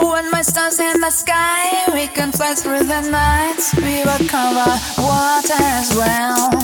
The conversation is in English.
When my stars in the sky, we can fly through the night. We will cover waters well.